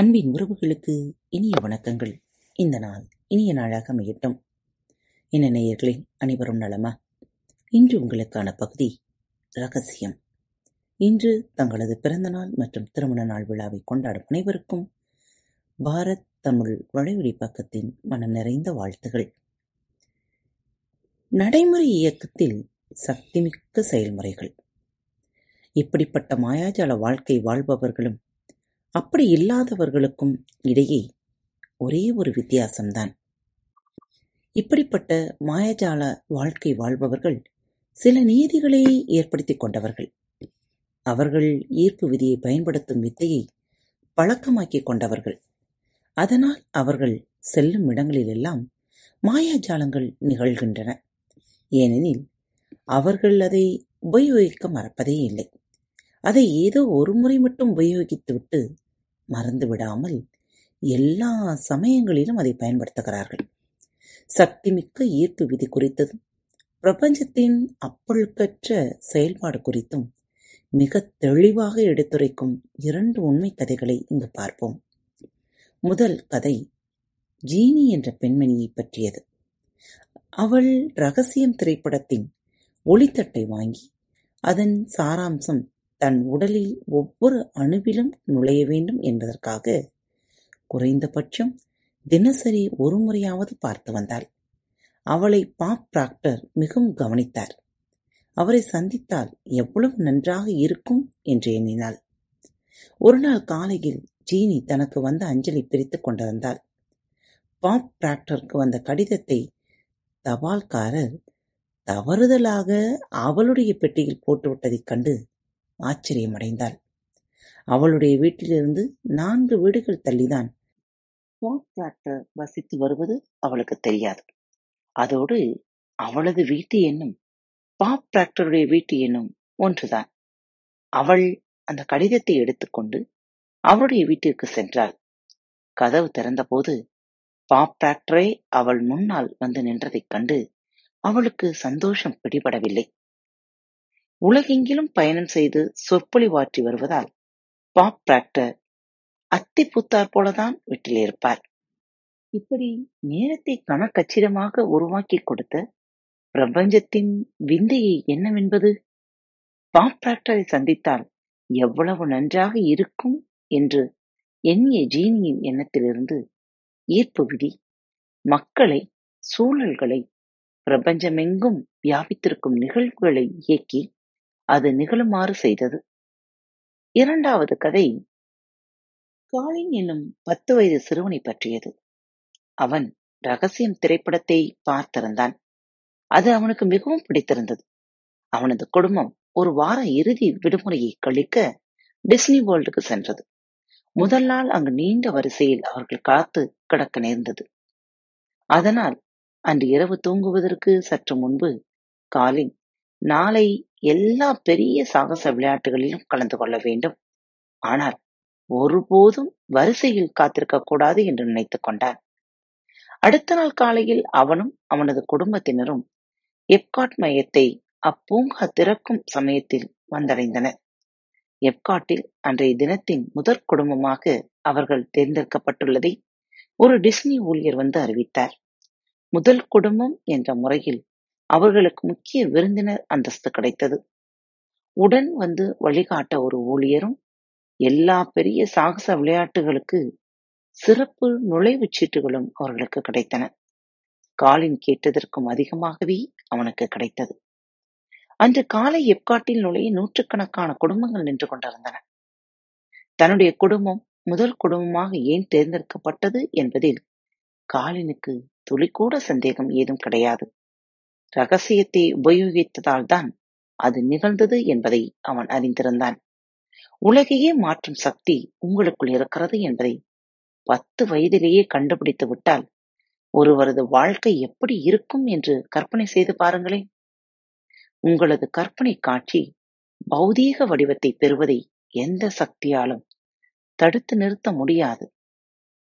அன்பின் உறவுகளுக்கு இனிய வணக்கங்கள் இந்த நாள் இனிய நாளாக அமையட்டும் என்ன நேயர்களே அனைவரும் நலமா இன்று உங்களுக்கான பகுதி ரகசியம் இன்று தங்களது பிறந்த நாள் மற்றும் திருமண நாள் விழாவை கொண்டாடும் அனைவருக்கும் பாரத் தமிழ் வளைவெளி பக்கத்தின் மனம் நிறைந்த வாழ்த்துகள் நடைமுறை இயக்கத்தில் சக்திமிக்க செயல்முறைகள் இப்படிப்பட்ட மாயாஜால வாழ்க்கை வாழ்பவர்களும் அப்படி இல்லாதவர்களுக்கும் இடையே ஒரே ஒரு வித்தியாசம்தான் இப்படிப்பட்ட மாயஜால வாழ்க்கை வாழ்பவர்கள் சில நீதிகளை ஏற்படுத்திக் கொண்டவர்கள் அவர்கள் ஈர்ப்பு விதியை பயன்படுத்தும் வித்தையை பழக்கமாக்கிக் கொண்டவர்கள் அதனால் அவர்கள் செல்லும் இடங்களிலெல்லாம் மாயாஜாலங்கள் நிகழ்கின்றன ஏனெனில் அவர்கள் அதை உபயோகிக்க மறப்பதே இல்லை அதை ஏதோ ஒரு முறை மட்டும் உபயோகித்துவிட்டு மறந்து விடாமல் எல்லா சமயங்களிலும் அதை பயன்படுத்துகிறார்கள் சக்திமிக்க ஈர்ப்பு விதி குறித்ததும் பிரபஞ்சத்தின் அப்பொழுக்கற்ற செயல்பாடு குறித்தும் மிக தெளிவாக எடுத்துரைக்கும் இரண்டு உண்மை கதைகளை இங்கு பார்ப்போம் முதல் கதை ஜீனி என்ற பெண்மணியை பற்றியது அவள் ரகசியம் திரைப்படத்தின் ஒளித்தட்டை வாங்கி அதன் சாராம்சம் தன் உடலில் ஒவ்வொரு அணுவிலும் நுழைய வேண்டும் என்பதற்காக குறைந்தபட்சம் தினசரி ஒரு முறையாவது பார்த்து வந்தாள் அவளை பாப் டாக்டர் மிகவும் கவனித்தார் அவரை சந்தித்தால் எவ்வளவு நன்றாக இருக்கும் என்று எண்ணினாள் ஒரு நாள் காலையில் ஜீனி தனக்கு வந்த அஞ்சலி பிரித்து கொண்டிருந்தாள் பாப் பிராக்டருக்கு வந்த கடிதத்தை தபால்காரர் தவறுதலாக அவளுடைய பெட்டியில் போட்டுவிட்டதைக் கண்டு ஆச்சரியமடைந்தாள். அவளுடைய வீட்டிலிருந்து நான்கு வீடுகள் தள்ளிதான் பாப் வசித்து வருவது அவளுக்கு தெரியாது. அதோடு அவளது வீட்டு எண்ணும் பாப் டிராக்டருடைய வீட்டு எண்ணும் ஒன்றுதான். அவள் அந்த கடிதத்தை எடுத்துக்கொண்டு அவருடைய வீட்டிற்கு சென்றாள். கதவு திறந்தபோது பாப் டிராக்டரே அவள் முன்னால் வந்து நின்றதைக் கண்டு அவளுக்கு சந்தோஷம் பிடிபடவில்லை. உலகெங்கிலும் பயணம் செய்து சொற்பொழிவாற்றி வருவதால் பாப் பிராக்டர் அத்தி பூத்தார் போலதான் வீட்டில் இருப்பார் இப்படி நேரத்தை கணக்கச்சிதமாக உருவாக்கி கொடுத்த பிரபஞ்சத்தின் விந்தையை என்னவென்பது பாப் பிராக்டரை சந்தித்தால் எவ்வளவு நன்றாக இருக்கும் என்று எண்ணிய ஜீனியின் எண்ணத்திலிருந்து ஈர்ப்பு விதி மக்களை சூழல்களை பிரபஞ்சமெங்கும் வியாபித்திருக்கும் நிகழ்வுகளை இயக்கி அது நிகழுமாறு செய்தது இரண்டாவது கதை காலின் என்னும் பத்து வயது சிறுவனை பற்றியது அவன் ரகசியம் திரைப்படத்தை பார்த்திருந்தான் அது அவனுக்கு மிகவும் பிடித்திருந்தது அவனது குடும்பம் ஒரு வார இறுதி விடுமுறையை கழிக்க டிஸ்னி வேர்ல்டுக்கு சென்றது முதல் நாள் அங்கு நீண்ட வரிசையில் அவர்கள் காத்து கிடக்க நேர்ந்தது அதனால் அன்று இரவு தூங்குவதற்கு சற்று முன்பு காலின் நாளை எல்லா பெரிய சாகச விளையாட்டுகளிலும் கலந்து கொள்ள வேண்டும் ஆனால் ஒருபோதும் வரிசையில் காத்திருக்க கூடாது என்று நினைத்துக் கொண்டார் அடுத்த நாள் காலையில் அவனும் அவனது குடும்பத்தினரும் எப்காட் மையத்தை அப்பூங்கா திறக்கும் சமயத்தில் வந்தடைந்தனர் எப்காட்டில் அன்றைய தினத்தின் முதற் குடும்பமாக அவர்கள் தேர்ந்தெடுக்கப்பட்டுள்ளதை ஒரு டிஸ்னி ஊழியர் வந்து அறிவித்தார் முதல் குடும்பம் என்ற முறையில் அவர்களுக்கு முக்கிய விருந்தினர் அந்தஸ்து கிடைத்தது உடன் வந்து வழிகாட்ட ஒரு ஊழியரும் எல்லா பெரிய சாகச விளையாட்டுகளுக்கு சிறப்பு நுழைவுச் சீட்டுகளும் அவர்களுக்கு கிடைத்தன காலின் கேட்டதற்கும் அதிகமாகவே அவனுக்கு கிடைத்தது அன்று காலை எப்காட்டில் நுழைய நூற்றுக்கணக்கான குடும்பங்கள் நின்று கொண்டிருந்தன தன்னுடைய குடும்பம் முதல் குடும்பமாக ஏன் தேர்ந்தெடுக்கப்பட்டது என்பதில் காலினுக்கு துளிக்கூட சந்தேகம் ஏதும் கிடையாது ரகசியத்தை உபயோகித்ததால்தான் அது நிகழ்ந்தது என்பதை அவன் அறிந்திருந்தான் உலகையே மாற்றும் சக்தி உங்களுக்குள் இருக்கிறது என்பதை பத்து வயதிலேயே கண்டுபிடித்து விட்டால் ஒருவரது வாழ்க்கை எப்படி இருக்கும் என்று கற்பனை செய்து பாருங்களேன் உங்களது கற்பனை காட்சி பௌதீக வடிவத்தை பெறுவதை எந்த சக்தியாலும் தடுத்து நிறுத்த முடியாது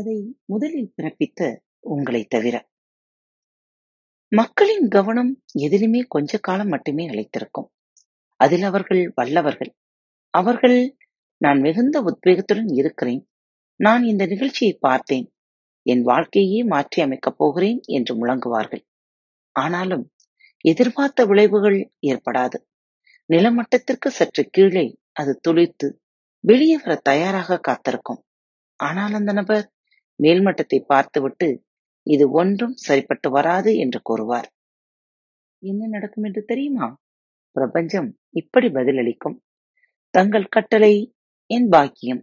அதை முதலில் பிறப்பித்த உங்களை தவிர மக்களின் கவனம் எதிலுமே கொஞ்ச காலம் மட்டுமே அழைத்திருக்கும் அதில் அவர்கள் வல்லவர்கள் அவர்கள் நான் மிகுந்த உத்வேகத்துடன் இருக்கிறேன் நான் இந்த நிகழ்ச்சியை பார்த்தேன் என் வாழ்க்கையே மாற்றி அமைக்கப் போகிறேன் என்று முழங்குவார்கள் ஆனாலும் எதிர்பார்த்த விளைவுகள் ஏற்படாது நிலமட்டத்திற்கு சற்று கீழே அது துளித்து வெளியே வர தயாராக காத்திருக்கும் ஆனால் அந்த நபர் மேல்மட்டத்தை பார்த்துவிட்டு இது ஒன்றும் சரிப்பட்டு வராது என்று கூறுவார் என்ன நடக்கும் என்று தெரியுமா பிரபஞ்சம் இப்படி பதிலளிக்கும் தங்கள் கட்டளை என் பாக்கியம்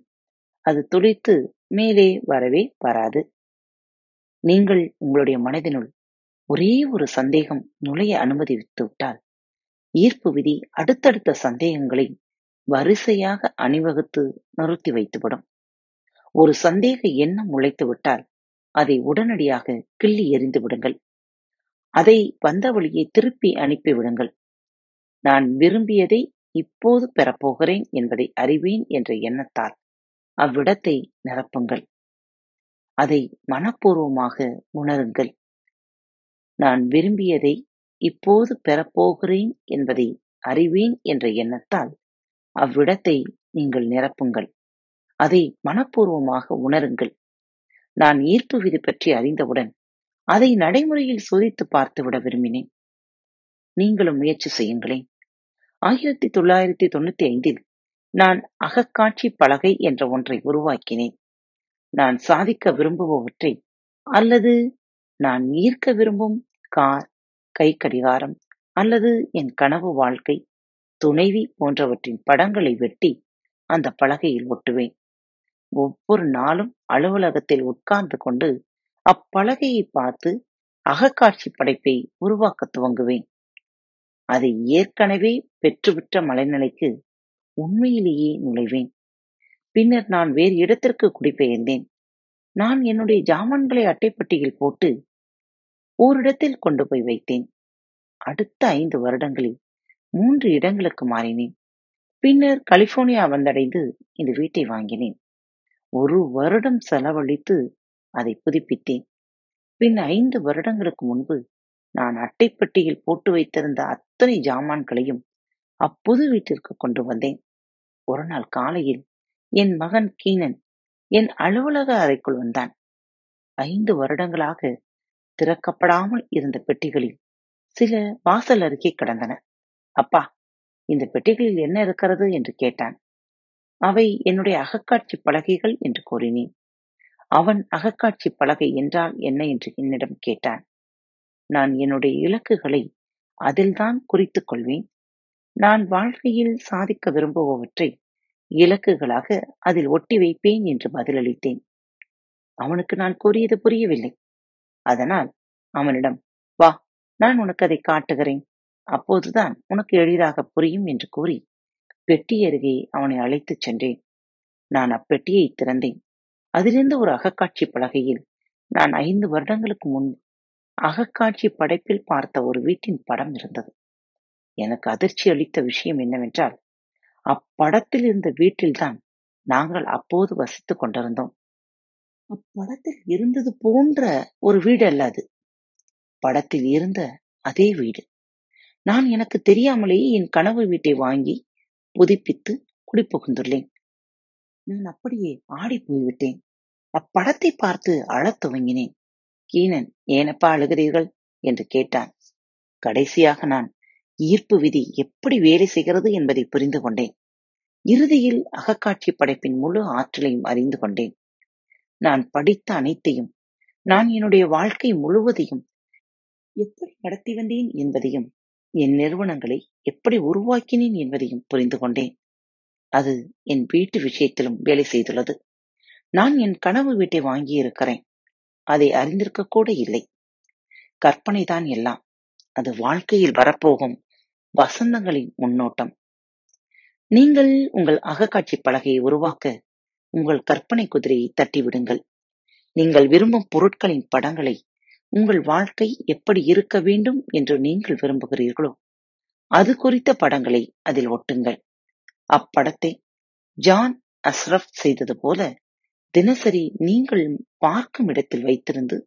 அது துடித்து மேலே வரவே வராது நீங்கள் உங்களுடைய மனதினுள் ஒரே ஒரு சந்தேகம் நுழைய அனுமதித்து விட்டால் ஈர்ப்பு விதி அடுத்தடுத்த சந்தேகங்களை வரிசையாக அணிவகுத்து நிறுத்தி வைத்துவிடும் ஒரு சந்தேக எண்ணம் முளைத்துவிட்டால் அதை உடனடியாக கிள்ளி எறிந்து விடுங்கள் அதை வந்த வழியை திருப்பி அனுப்பிவிடுங்கள் நான் விரும்பியதை இப்போது பெறப்போகிறேன் என்பதை அறிவேன் என்ற எண்ணத்தால் அவ்விடத்தை நிரப்புங்கள் அதை மனப்பூர்வமாக உணருங்கள் நான் விரும்பியதை இப்போது பெறப்போகிறேன் என்பதை அறிவேன் என்ற எண்ணத்தால் அவ்விடத்தை நீங்கள் நிரப்புங்கள் அதை மனப்பூர்வமாக உணருங்கள் நான் ஈர்ப்பு விதி பற்றி அறிந்தவுடன் அதை நடைமுறையில் சோதித்து பார்த்துவிட விரும்பினேன் நீங்களும் முயற்சி செய்யுங்களேன் ஆயிரத்தி தொள்ளாயிரத்தி தொண்ணூத்தி ஐந்தில் நான் அகக்காட்சி பலகை என்ற ஒன்றை உருவாக்கினேன் நான் சாதிக்க விரும்புபவற்றை அல்லது நான் ஈர்க்க விரும்பும் கார் கை கடிகாரம் அல்லது என் கனவு வாழ்க்கை துணைவி போன்றவற்றின் படங்களை வெட்டி அந்த பலகையில் ஒட்டுவேன் ஒவ்வொரு நாளும் அலுவலகத்தில் உட்கார்ந்து கொண்டு அப்பலகையை பார்த்து அகக்காட்சி படைப்பை உருவாக்க துவங்குவேன் அதை ஏற்கனவே பெற்றுவிட்ட மலைநிலைக்கு உண்மையிலேயே நுழைவேன் பின்னர் நான் வேறு இடத்திற்கு குடிபெயர்ந்தேன் நான் என்னுடைய ஜாமான்களை அட்டைப்பட்டியில் போட்டு ஓரிடத்தில் கொண்டு போய் வைத்தேன் அடுத்த ஐந்து வருடங்களில் மூன்று இடங்களுக்கு மாறினேன் பின்னர் கலிபோர்னியா வந்தடைந்து இந்த வீட்டை வாங்கினேன் ஒரு வருடம் செலவழித்து அதை புதுப்பித்தேன் பின் ஐந்து வருடங்களுக்கு முன்பு நான் அட்டைப்பெட்டியில் போட்டு வைத்திருந்த அத்தனை ஜாமான்களையும் அப்புது வீட்டிற்கு கொண்டு வந்தேன் ஒரு நாள் காலையில் என் மகன் கீனன் என் அலுவலக அறைக்குள் வந்தான் ஐந்து வருடங்களாக திறக்கப்படாமல் இருந்த பெட்டிகளில் சில வாசல் அருகே கிடந்தன அப்பா இந்த பெட்டிகளில் என்ன இருக்கிறது என்று கேட்டான் அவை என்னுடைய அகக்காட்சி பலகைகள் என்று கூறினேன் அவன் அகக்காட்சி பலகை என்றால் என்ன என்று என்னிடம் கேட்டான் நான் என்னுடைய இலக்குகளை அதில்தான் குறித்துக் கொள்வேன் நான் வாழ்க்கையில் சாதிக்க விரும்புபவற்றை இலக்குகளாக அதில் ஒட்டி வைப்பேன் என்று பதிலளித்தேன் அவனுக்கு நான் கூறியது புரியவில்லை அதனால் அவனிடம் வா நான் உனக்கு அதை காட்டுகிறேன் அப்போதுதான் உனக்கு எளிதாக புரியும் என்று கூறி பெட்டி அருகே அவனை அழைத்துச் சென்றேன் நான் அப்பெட்டியை திறந்தேன் அதிலிருந்து ஒரு அகக்காட்சி பலகையில் நான் ஐந்து வருடங்களுக்கு முன் அகக்காட்சி படைப்பில் பார்த்த ஒரு வீட்டின் படம் இருந்தது எனக்கு அதிர்ச்சி அளித்த விஷயம் என்னவென்றால் அப்படத்தில் இருந்த வீட்டில்தான் நாங்கள் அப்போது வசித்துக் கொண்டிருந்தோம் அப்படத்தில் இருந்தது போன்ற ஒரு வீடு அல்லாது அது படத்தில் இருந்த அதே வீடு நான் எனக்கு தெரியாமலேயே என் கனவு வீட்டை வாங்கி புதுப்பித்து குடிபுகுந்துள்ளேன். நான் அப்படியே ஆடி போய்விட்டேன். அப்படத்தைப் பார்த்து அழத் துவங்கினேன். கீனன், ஏனப்பா அழுகிறீர்கள்? என்று கேட்டான். கடைசியாக நான் ஈர்ப்பு விதி எப்படி வேலை செய்கிறது என்பதை புரிந்து கொண்டேன். இறுதியில் அகக்காட்சி படைப்பின் முழு ஆற்றலையும் அறிந்து கொண்டேன். நான் படித்த அனைத்தையும், நான் என்னுடைய வாழ்க்கை முழுவதையும் எப்படி நடத்தி வந்தேன் என்பதையும் என் நிறுவனங்களை எப்படி உருவாக்கினேன் என்பதையும் புரிந்து கொண்டேன் அது என் வீட்டு விஷயத்திலும் வேலை செய்துள்ளது நான் என் கனவு வீட்டை வாங்கி இருக்கிறேன் அதை அறிந்திருக்க கூட இல்லை கற்பனை தான் எல்லாம் அது வாழ்க்கையில் வரப்போகும் வசந்தங்களின் முன்னோட்டம் நீங்கள் உங்கள் அகக்காட்சி பலகையை உருவாக்க உங்கள் கற்பனை குதிரையை தட்டிவிடுங்கள் நீங்கள் விரும்பும் பொருட்களின் படங்களை உங்கள் வாழ்க்கை எப்படி இருக்க வேண்டும் என்று நீங்கள் விரும்புகிறீர்களோ அது குறித்த படங்களை அதில் ஒட்டுங்கள் அப்படத்தை ஜான் அஸ்ரப் செய்தது போல தினசரி நீங்கள் பார்க்கும் இடத்தில் வைத்திருந்து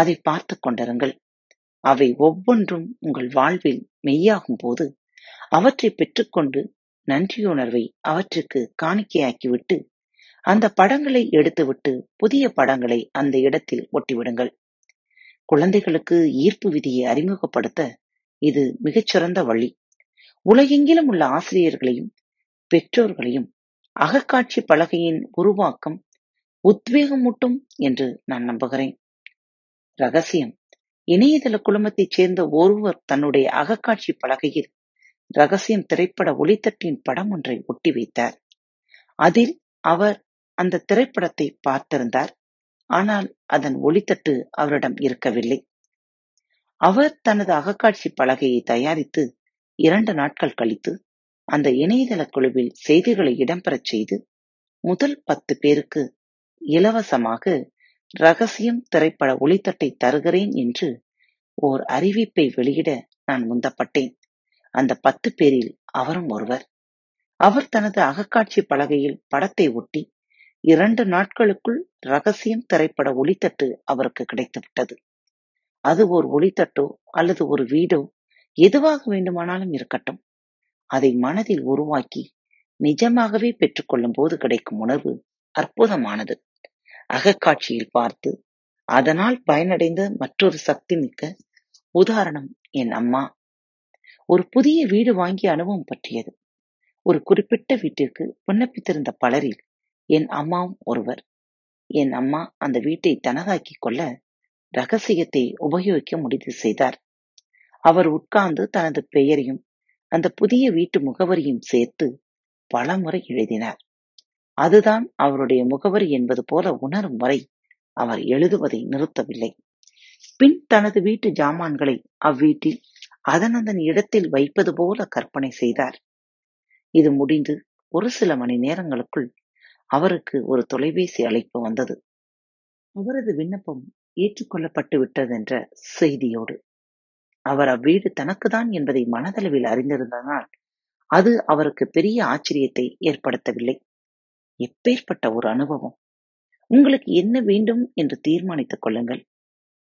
அதை பார்த்து கொண்டிருங்கள் அவை ஒவ்வொன்றும் உங்கள் வாழ்வில் மெய்யாகும் போது அவற்றை பெற்றுக்கொண்டு நன்றியுணர்வை அவற்றுக்கு காணிக்கையாக்கிவிட்டு அந்த படங்களை எடுத்துவிட்டு புதிய படங்களை அந்த இடத்தில் ஒட்டிவிடுங்கள் குழந்தைகளுக்கு ஈர்ப்பு விதியை அறிமுகப்படுத்த இது மிகச்சிறந்த வழி உலகெங்கிலும் உள்ள ஆசிரியர்களையும் பெற்றோர்களையும் அகக்காட்சி பலகையின் உருவாக்கம் உத்வேகமூட்டும் என்று நான் நம்புகிறேன் ரகசியம் இணையதள குழுமத்தைச் சேர்ந்த ஒருவர் தன்னுடைய அகக்காட்சி பலகையில் ரகசியம் திரைப்பட ஒளித்தட்டின் படம் ஒன்றை ஒட்டி வைத்தார் அதில் அவர் அந்த திரைப்படத்தை பார்த்திருந்தார் ஆனால் அதன் ஒளித்தட்டு அவரிடம் இருக்கவில்லை அவர் தனது அகக்காட்சி பலகையை தயாரித்து இரண்டு நாட்கள் கழித்து அந்த இணையதள குழுவில் செய்திகளை இடம்பெறச் செய்து முதல் பத்து பேருக்கு இலவசமாக ரகசியம் திரைப்பட ஒளித்தட்டை தருகிறேன் என்று ஓர் அறிவிப்பை வெளியிட நான் முந்தப்பட்டேன் அந்த பத்து பேரில் அவரும் ஒருவர் அவர் தனது அகக்காட்சி பலகையில் படத்தை ஒட்டி இரண்டு நாட்களுக்குள் ரகசியம் திரைப்பட ஒளித்தட்டு அவருக்கு கிடைத்துவிட்டது அது ஒரு ஒளித்தட்டோ அல்லது ஒரு வீடோ எதுவாக வேண்டுமானாலும் இருக்கட்டும் அதை மனதில் உருவாக்கி நிஜமாகவே பெற்றுக்கொள்ளும் போது கிடைக்கும் உணர்வு அற்புதமானது அகக்காட்சியில் பார்த்து அதனால் பயனடைந்த மற்றொரு சக்தி மிக்க உதாரணம் என் அம்மா ஒரு புதிய வீடு வாங்கிய அனுபவம் பற்றியது ஒரு குறிப்பிட்ட வீட்டிற்கு விண்ணப்பித்திருந்த பலரில் என் அம்மாவும் ஒருவர் என் அம்மா அந்த வீட்டை தனதாக்கிக் கொள்ள ரகசியத்தை உபயோகிக்க முடிவு செய்தார் அவர் உட்கார்ந்து தனது பெயரையும் அந்த புதிய வீட்டு முகவரியும் சேர்த்து பலமுறை எழுதினார் அதுதான் அவருடைய முகவரி என்பது போல உணரும் வரை அவர் எழுதுவதை நிறுத்தவில்லை பின் தனது வீட்டு ஜாமான்களை அவ்வீட்டில் அதனதன் இடத்தில் வைப்பது போல கற்பனை செய்தார் இது முடிந்து ஒரு சில மணி நேரங்களுக்குள் அவருக்கு ஒரு தொலைபேசி அழைப்பு வந்தது அவரது விண்ணப்பம் ஏற்றுக்கொள்ளப்பட்டு விட்டதென்ற செய்தியோடு அவர் அவ்வீடு தனக்குதான் என்பதை மனதளவில் அறிந்திருந்ததால் அது அவருக்கு பெரிய ஆச்சரியத்தை ஏற்படுத்தவில்லை எப்பேற்பட்ட ஒரு அனுபவம் உங்களுக்கு என்ன வேண்டும் என்று தீர்மானித்துக் கொள்ளுங்கள்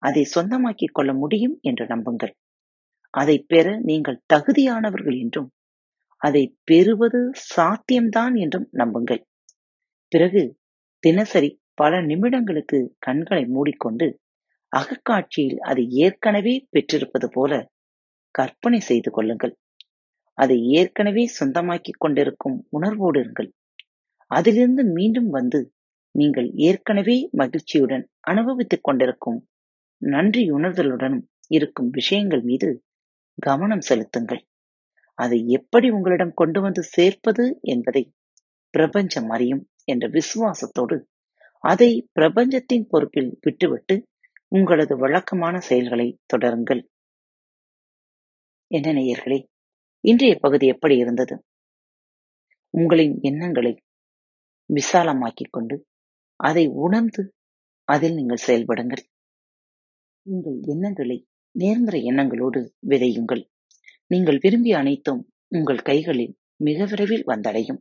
அதை சொந்தமாக்கிக் கொள்ள முடியும் என்று நம்புங்கள் அதை பெற நீங்கள் தகுதியானவர்கள் என்றும் அதை பெறுவது சாத்தியம்தான் என்றும் நம்புங்கள் பிறகு தினசரி பல நிமிடங்களுக்கு கண்களை மூடிக்கொண்டு அகக்காட்சியில் அது ஏற்கனவே பெற்றிருப்பது போல கற்பனை செய்து கொள்ளுங்கள் அதை ஏற்கனவே சொந்தமாக்கிக் கொண்டிருக்கும் உணர்வோடு இருங்கள் அதிலிருந்து மீண்டும் வந்து நீங்கள் ஏற்கனவே மகிழ்ச்சியுடன் அனுபவித்துக் கொண்டிருக்கும் நன்றி உணர்தலுடனும் இருக்கும் விஷயங்கள் மீது கவனம் செலுத்துங்கள் அதை எப்படி உங்களிடம் கொண்டு வந்து சேர்ப்பது என்பதை பிரபஞ்சம் அறியும் என்ற விசுவாசத்தோடு அதை பிரபஞ்சத்தின் பொறுப்பில் விட்டுவிட்டு உங்களது வழக்கமான செயல்களை தொடருங்கள் என்ன நேயர்களே இன்றைய பகுதி எப்படி இருந்தது உங்களின் எண்ணங்களை விசாலமாக்கிக் கொண்டு அதை உணர்ந்து அதில் நீங்கள் செயல்படுங்கள் உங்கள் எண்ணங்களை நேர்மறை எண்ணங்களோடு விதையுங்கள் நீங்கள் விரும்பிய அனைத்தும் உங்கள் கைகளில் மிக விரைவில் வந்தடையும்